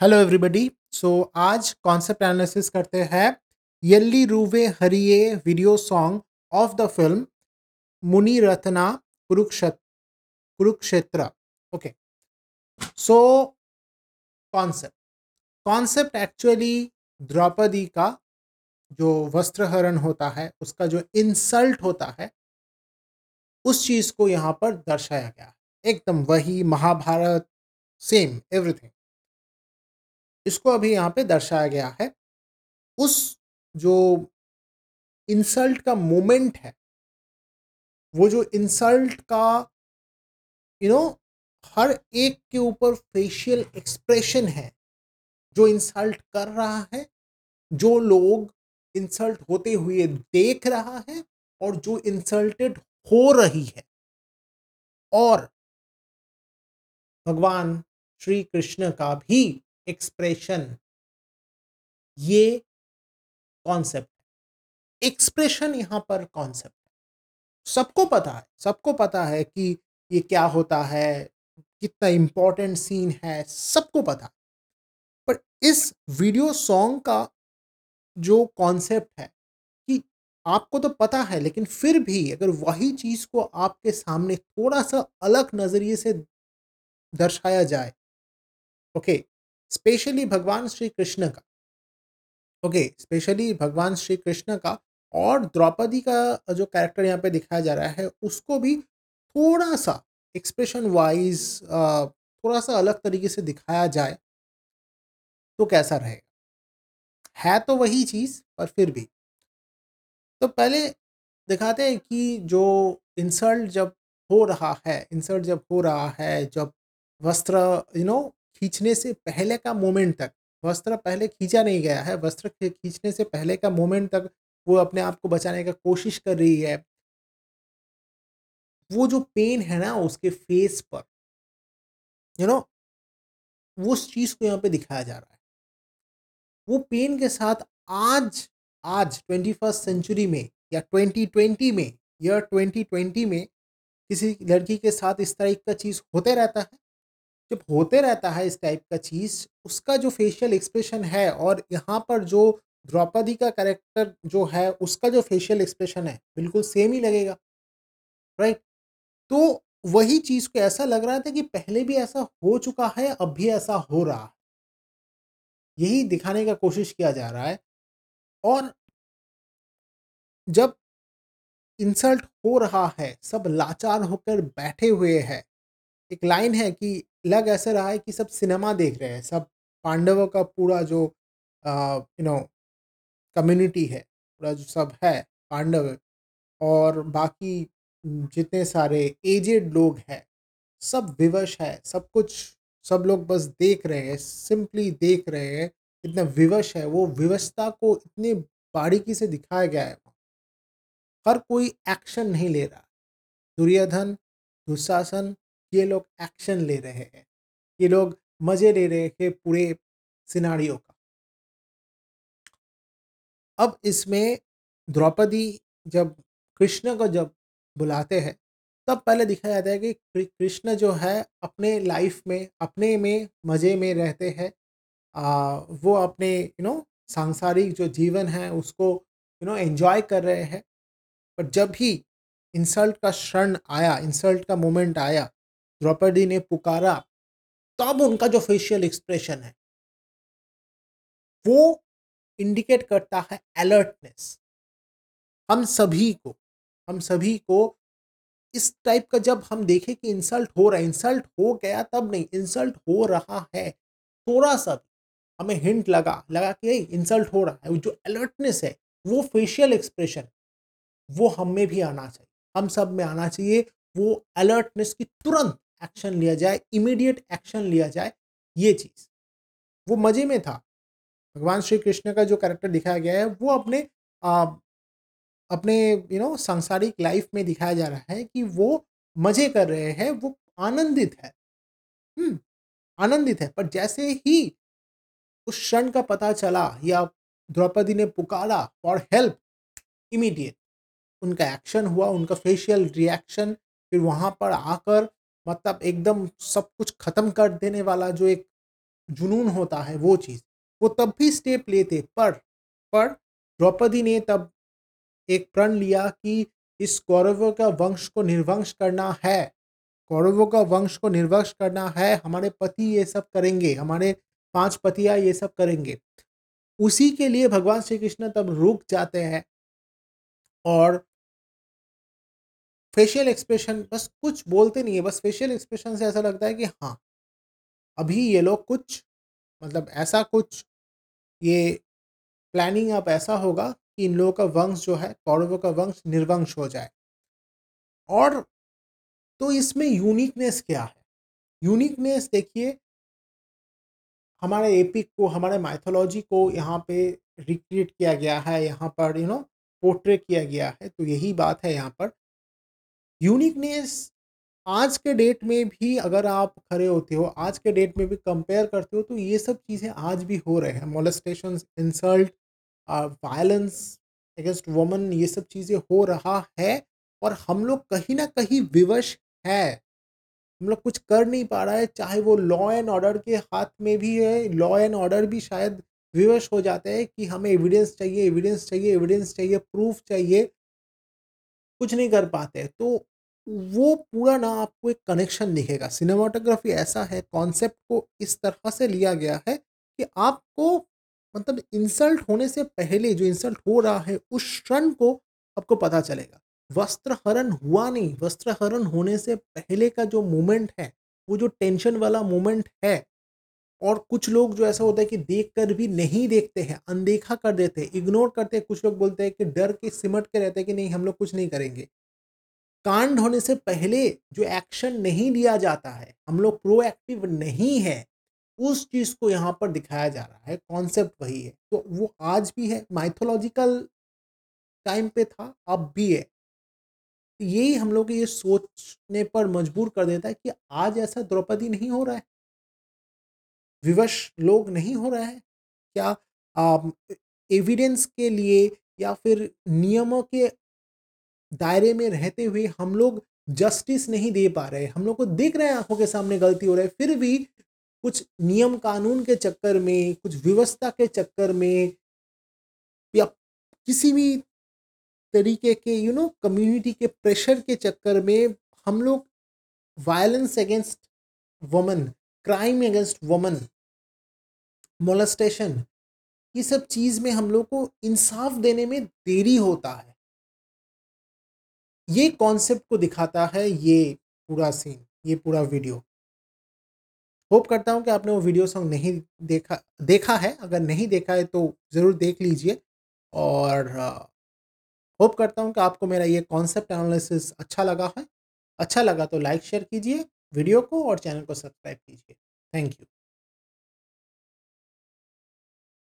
Hello everybody so आज concept analysis करते हैं यल्ली Rouve हरिये video song of the film Muni Ratna Kurukshetra Kurukshetra. Okay so concept concept actually Draupadi का जो वस्त्रहरण होता है, उसका जो इंसल्ट होता है, उस चीज़ को यहाँ पर दर्शाया गया एकदम वही महाभारत सेम एवरीथिंग इसको अभी यहाँ पे दर्शाया गया है। उस जो इंसल्ट का मोमेंट है वो जो इंसल्ट का यू you नो know, हर एक के ऊपर फेशियल एक्सप्रेशन है जो इंसल्ट कर रहा है जो लोग इंसल्ट होते हुए देख रहा है और जो इंसल्टेड हो रही है। और भगवान श्री कृष्ण का भी एक्सप्रेशन ये कॉन्सेप्ट एक्सप्रेशन यहाँ पर कॉन्सेप्ट है। सबको पता है, सबको पता है कि ये क्या होता है, कितना इंपॉर्टेंट सीन है, सबको पता पर इस वीडियो सॉन्ग का जो कॉन्सेप्ट है कि आपको तो पता है, लेकिन फिर भी अगर वही चीज़ को आपके सामने थोड़ा सा अलग नज़रिए से दर्शाया जाए ओके स्पेशली भगवान श्री कृष्ण का ओके स्पेशली भगवान श्री कृष्ण का और द्रौपदी का जो कैरेक्टर यहाँ पे दिखाया जा रहा है, उसको भी थोड़ा सा एक्सप्रेशन वाइज थोड़ा सा अलग तरीके से दिखाया जाए तो कैसा रहेगा? है तो वही चीज़, पर फिर भी। तो पहले दिखाते हैं कि जो इंसल्ट जब हो रहा है इंसल्ट जब हो रहा है, जब वस्त्र यू नो खींचने से पहले का मोमेंट तक, वस्त्र पहले खींचा नहीं गया है, वस्त्र खींचने से पहले का मोमेंट तक वो अपने आप को बचाने का कोशिश कर रही है। वो जो पेन है ना उसके फेस पर यू नो वो उस चीज़ को यहाँ पे दिखाया जा रहा है। वो पेन के साथ आज आज ट्वेंटी फ़र्स्ट सेंचुरी में या ट्वेंटी ट्वेंटी में या ट्वेंटी ट्वेंटी में किसी लड़की के साथ इस तरह का चीज़ होते रहता है। जब होते रहता है इस टाइप का चीज़, उसका जो फेशियल एक्सप्रेशन है और यहाँ पर जो द्रौपदी का कैरेक्टर जो है, उसका जो फेशियल एक्सप्रेशन है, बिल्कुल सेम ही लगेगा राइट तो वही चीज़ को ऐसा लग रहा था कि पहले भी ऐसा हो चुका है, अब भी ऐसा हो रहा है। यही दिखाने का कोशिश किया जा रहा है और जब इंसल्ट हो रहा है, सब लाचार होकर बैठे हुए हैं, एक लाइन है कि लग ऐसा रहा है कि सब सिनेमा देख रहे हैं, सब पांडवों का पूरा जो यू नो कम्युनिटी है, पूरा जो सब है पांडव और बाकी जितने सारे एजेड लोग हैं, सब विवश है, सब कुछ, सब लोग बस देख रहे हैं सिंपली देख रहे हैं इतना विवश है, वो विवशता को इतने बारीकी से दिखाया गया है। हर कोई एक्शन नहीं ले रहा। दुर्योधन, दुशासन ये लोग एक्शन ले रहे हैं। ये लोग मज़े ले रहे हैं पूरे सिनारियों का। अब इसमें द्रौपदी जब कृष्ण को जब बुलाते हैं, तब पहले दिखाया जाता है कि कृष्ण जो है अपने लाइफ में, अपने में मज़े में रहते हैं। वो अपने यू नो सांसारिक जो जीवन है उसको यू नो एंजॉय कर रहे हैं। पर जब ही इंसल्ट का क्षण आया इंसल्ट का मोमेंट आया द्रौपदी ने पुकारा, तब उनका जो फेशियल एक्सप्रेशन है, वो इंडिकेट करता है अलर्टनेस हम सभी को, हम सभी को इस टाइप का जब हम देखें कि इंसल्ट हो रहा है इंसल्ट हो गया तब नहीं इंसल्ट हो रहा है। थोड़ा सा हमें हिंट लगा लगा कि इंसल्ट हो रहा है, जो अलर्टनेस है, वो फेशियल एक्सप्रेशन वो हम में भी आना चाहिए। हम सब में आना चाहिए, वो अलर्टनेस की तुरंत एक्शन लिया जाए इमीडिएट एक्शन लिया जाए ये चीज़। वो मज़े में था। भगवान श्री कृष्ण का जो कैरेक्टर दिखाया गया है वो अपने आ, अपने यू नो सांसारिक लाइफ में दिखाया जा रहा है कि वो मज़े कर रहे हैं वो आनंदित है। हम्म आनंदित है। पर जैसे ही उस क्षण का पता चला या द्रौपदी ने पुकारा फॉर हेल्प इमीडिएट उनका एक्शन हुआ उनका फेशियल रिएक्शन फिर वहाँ पर आकर मतलब एकदम सब कुछ ख़त्म कर देने वाला जो एक जुनून होता है, वो चीज़। वो तब भी स्टेप लेते, पर पर द्रौपदी ने तब एक प्रण लिया कि इस कौरवों का वंश को निर्वंश करना है। कौरवों का वंश को निर्वंश करना है, हमारे पति ये सब करेंगे, हमारे पाँच पतिया ये सब करेंगे। उसी के लिए भगवान श्री कृष्ण तब रुक जाते हैं और फेशियल एक्सप्रेशन बस कुछ बोलते नहीं है, बस फेशियल एक्सप्रेशन से ऐसा लगता है कि हाँ अभी ये लोग कुछ मतलब ऐसा कुछ, ये प्लानिंग अब ऐसा होगा कि इन लोगों का वंश जो है, कौरवों का वंश निर्वंश हो जाए। और तो इसमें यूनिकनेस क्या है? यूनिकनेस देखिए, हमारे एपिक को, हमारे माइथोलॉजी को यहाँ पे रिक्रिएट किया गया है, यहाँ पर यू नो पोर्ट्रे किया गया है तो यही बात है यहाँ पर। यूनिकनेस आज के डेट में भी अगर आप खड़े होते हो, आज के डेट में भी कंपेयर करते हो तो ये सब चीज़ें आज भी हो रहे हैं। Molestation insult violence against woman ये सब चीज़ें हो रहा है और हम लोग कहीं ना कहीं विवश है। हम लोग कुछ कर नहीं पा रहा है चाहे वो लॉ एंड ऑर्डर के हाथ में भी है लॉ एंड ऑर्डर भी शायद विवश हो जाते हैं कि हमें एविडेंस चाहिए एविडेंस चाहिए एविडेंस चाहिए प्रूफ चाहिए, कुछ नहीं कर पाते। तो वो पूरा ना आपको एक कनेक्शन दिखेगा। सिनेमाटोग्राफी ऐसा है कॉन्सेप्ट को इस तरह से लिया गया है कि आपको मतलब इंसल्ट होने से पहले जो इंसल्ट हो रहा है, उस क्षण को आपको पता चलेगा। वस्त्र हरण हुआ नहीं। वस्त्र हरण होने से पहले का जो मोमेंट है, वो जो टेंशन वाला मोमेंट है, और कुछ लोग जो ऐसा होता है कि देख कर भी नहीं देखते हैं, अनदेखा कर देते हैं इग्नोर करते हैं। कुछ लोग बोलते हैं कि डर के सिमट के रहते हैं कि नहीं, हम लोग कुछ नहीं करेंगे। कांड होने से पहले जो एक्शन नहीं लिया जाता है, हम लोग प्रोएक्टिव नहीं है, उस चीज़ को यहाँ पर दिखाया जा रहा है, कॉन्सेप्ट वही है। तो वो आज भी है माइथोलॉजिकल टाइम पे था, अब भी है। यही हम लोग ये सोचने पर मजबूर कर देता है कि आज ऐसा द्रौपदी नहीं हो रहा है। विवश लोग नहीं हो रहे हैं। क्या एविडेंस के लिए या फिर नियमों के दायरे में रहते हुए हम लोग जस्टिस नहीं दे पा रहे। हम लोग को देख रहे हैं आँखों के सामने गलती हो रहा है। फिर भी कुछ नियम कानून के चक्कर में, कुछ व्यवस्था के चक्कर में या किसी भी तरीके के यू नो कम्युनिटी के प्रेशर के चक्कर में हम लोग violence against woman crime against woman molestation ये सब चीज़ में हम लोग को इंसाफ देने में देरी होता है। ये कॉन्सेप्ट को दिखाता है ये पूरा सीन ये पूरा वीडियो होप करता हूँ कि आपने वो वीडियो सॉन्ग नहीं देखा देखा है। अगर नहीं देखा है तो ज़रूर देख लीजिए। और होप करता हूँ कि आपको मेरा ये कॉन्सेप्ट एनालिसिस अच्छा लगा है। अच्छा लगा तो लाइक शेयर कीजिए वीडियो को और चैनल को सब्सक्राइब कीजिए। Thank you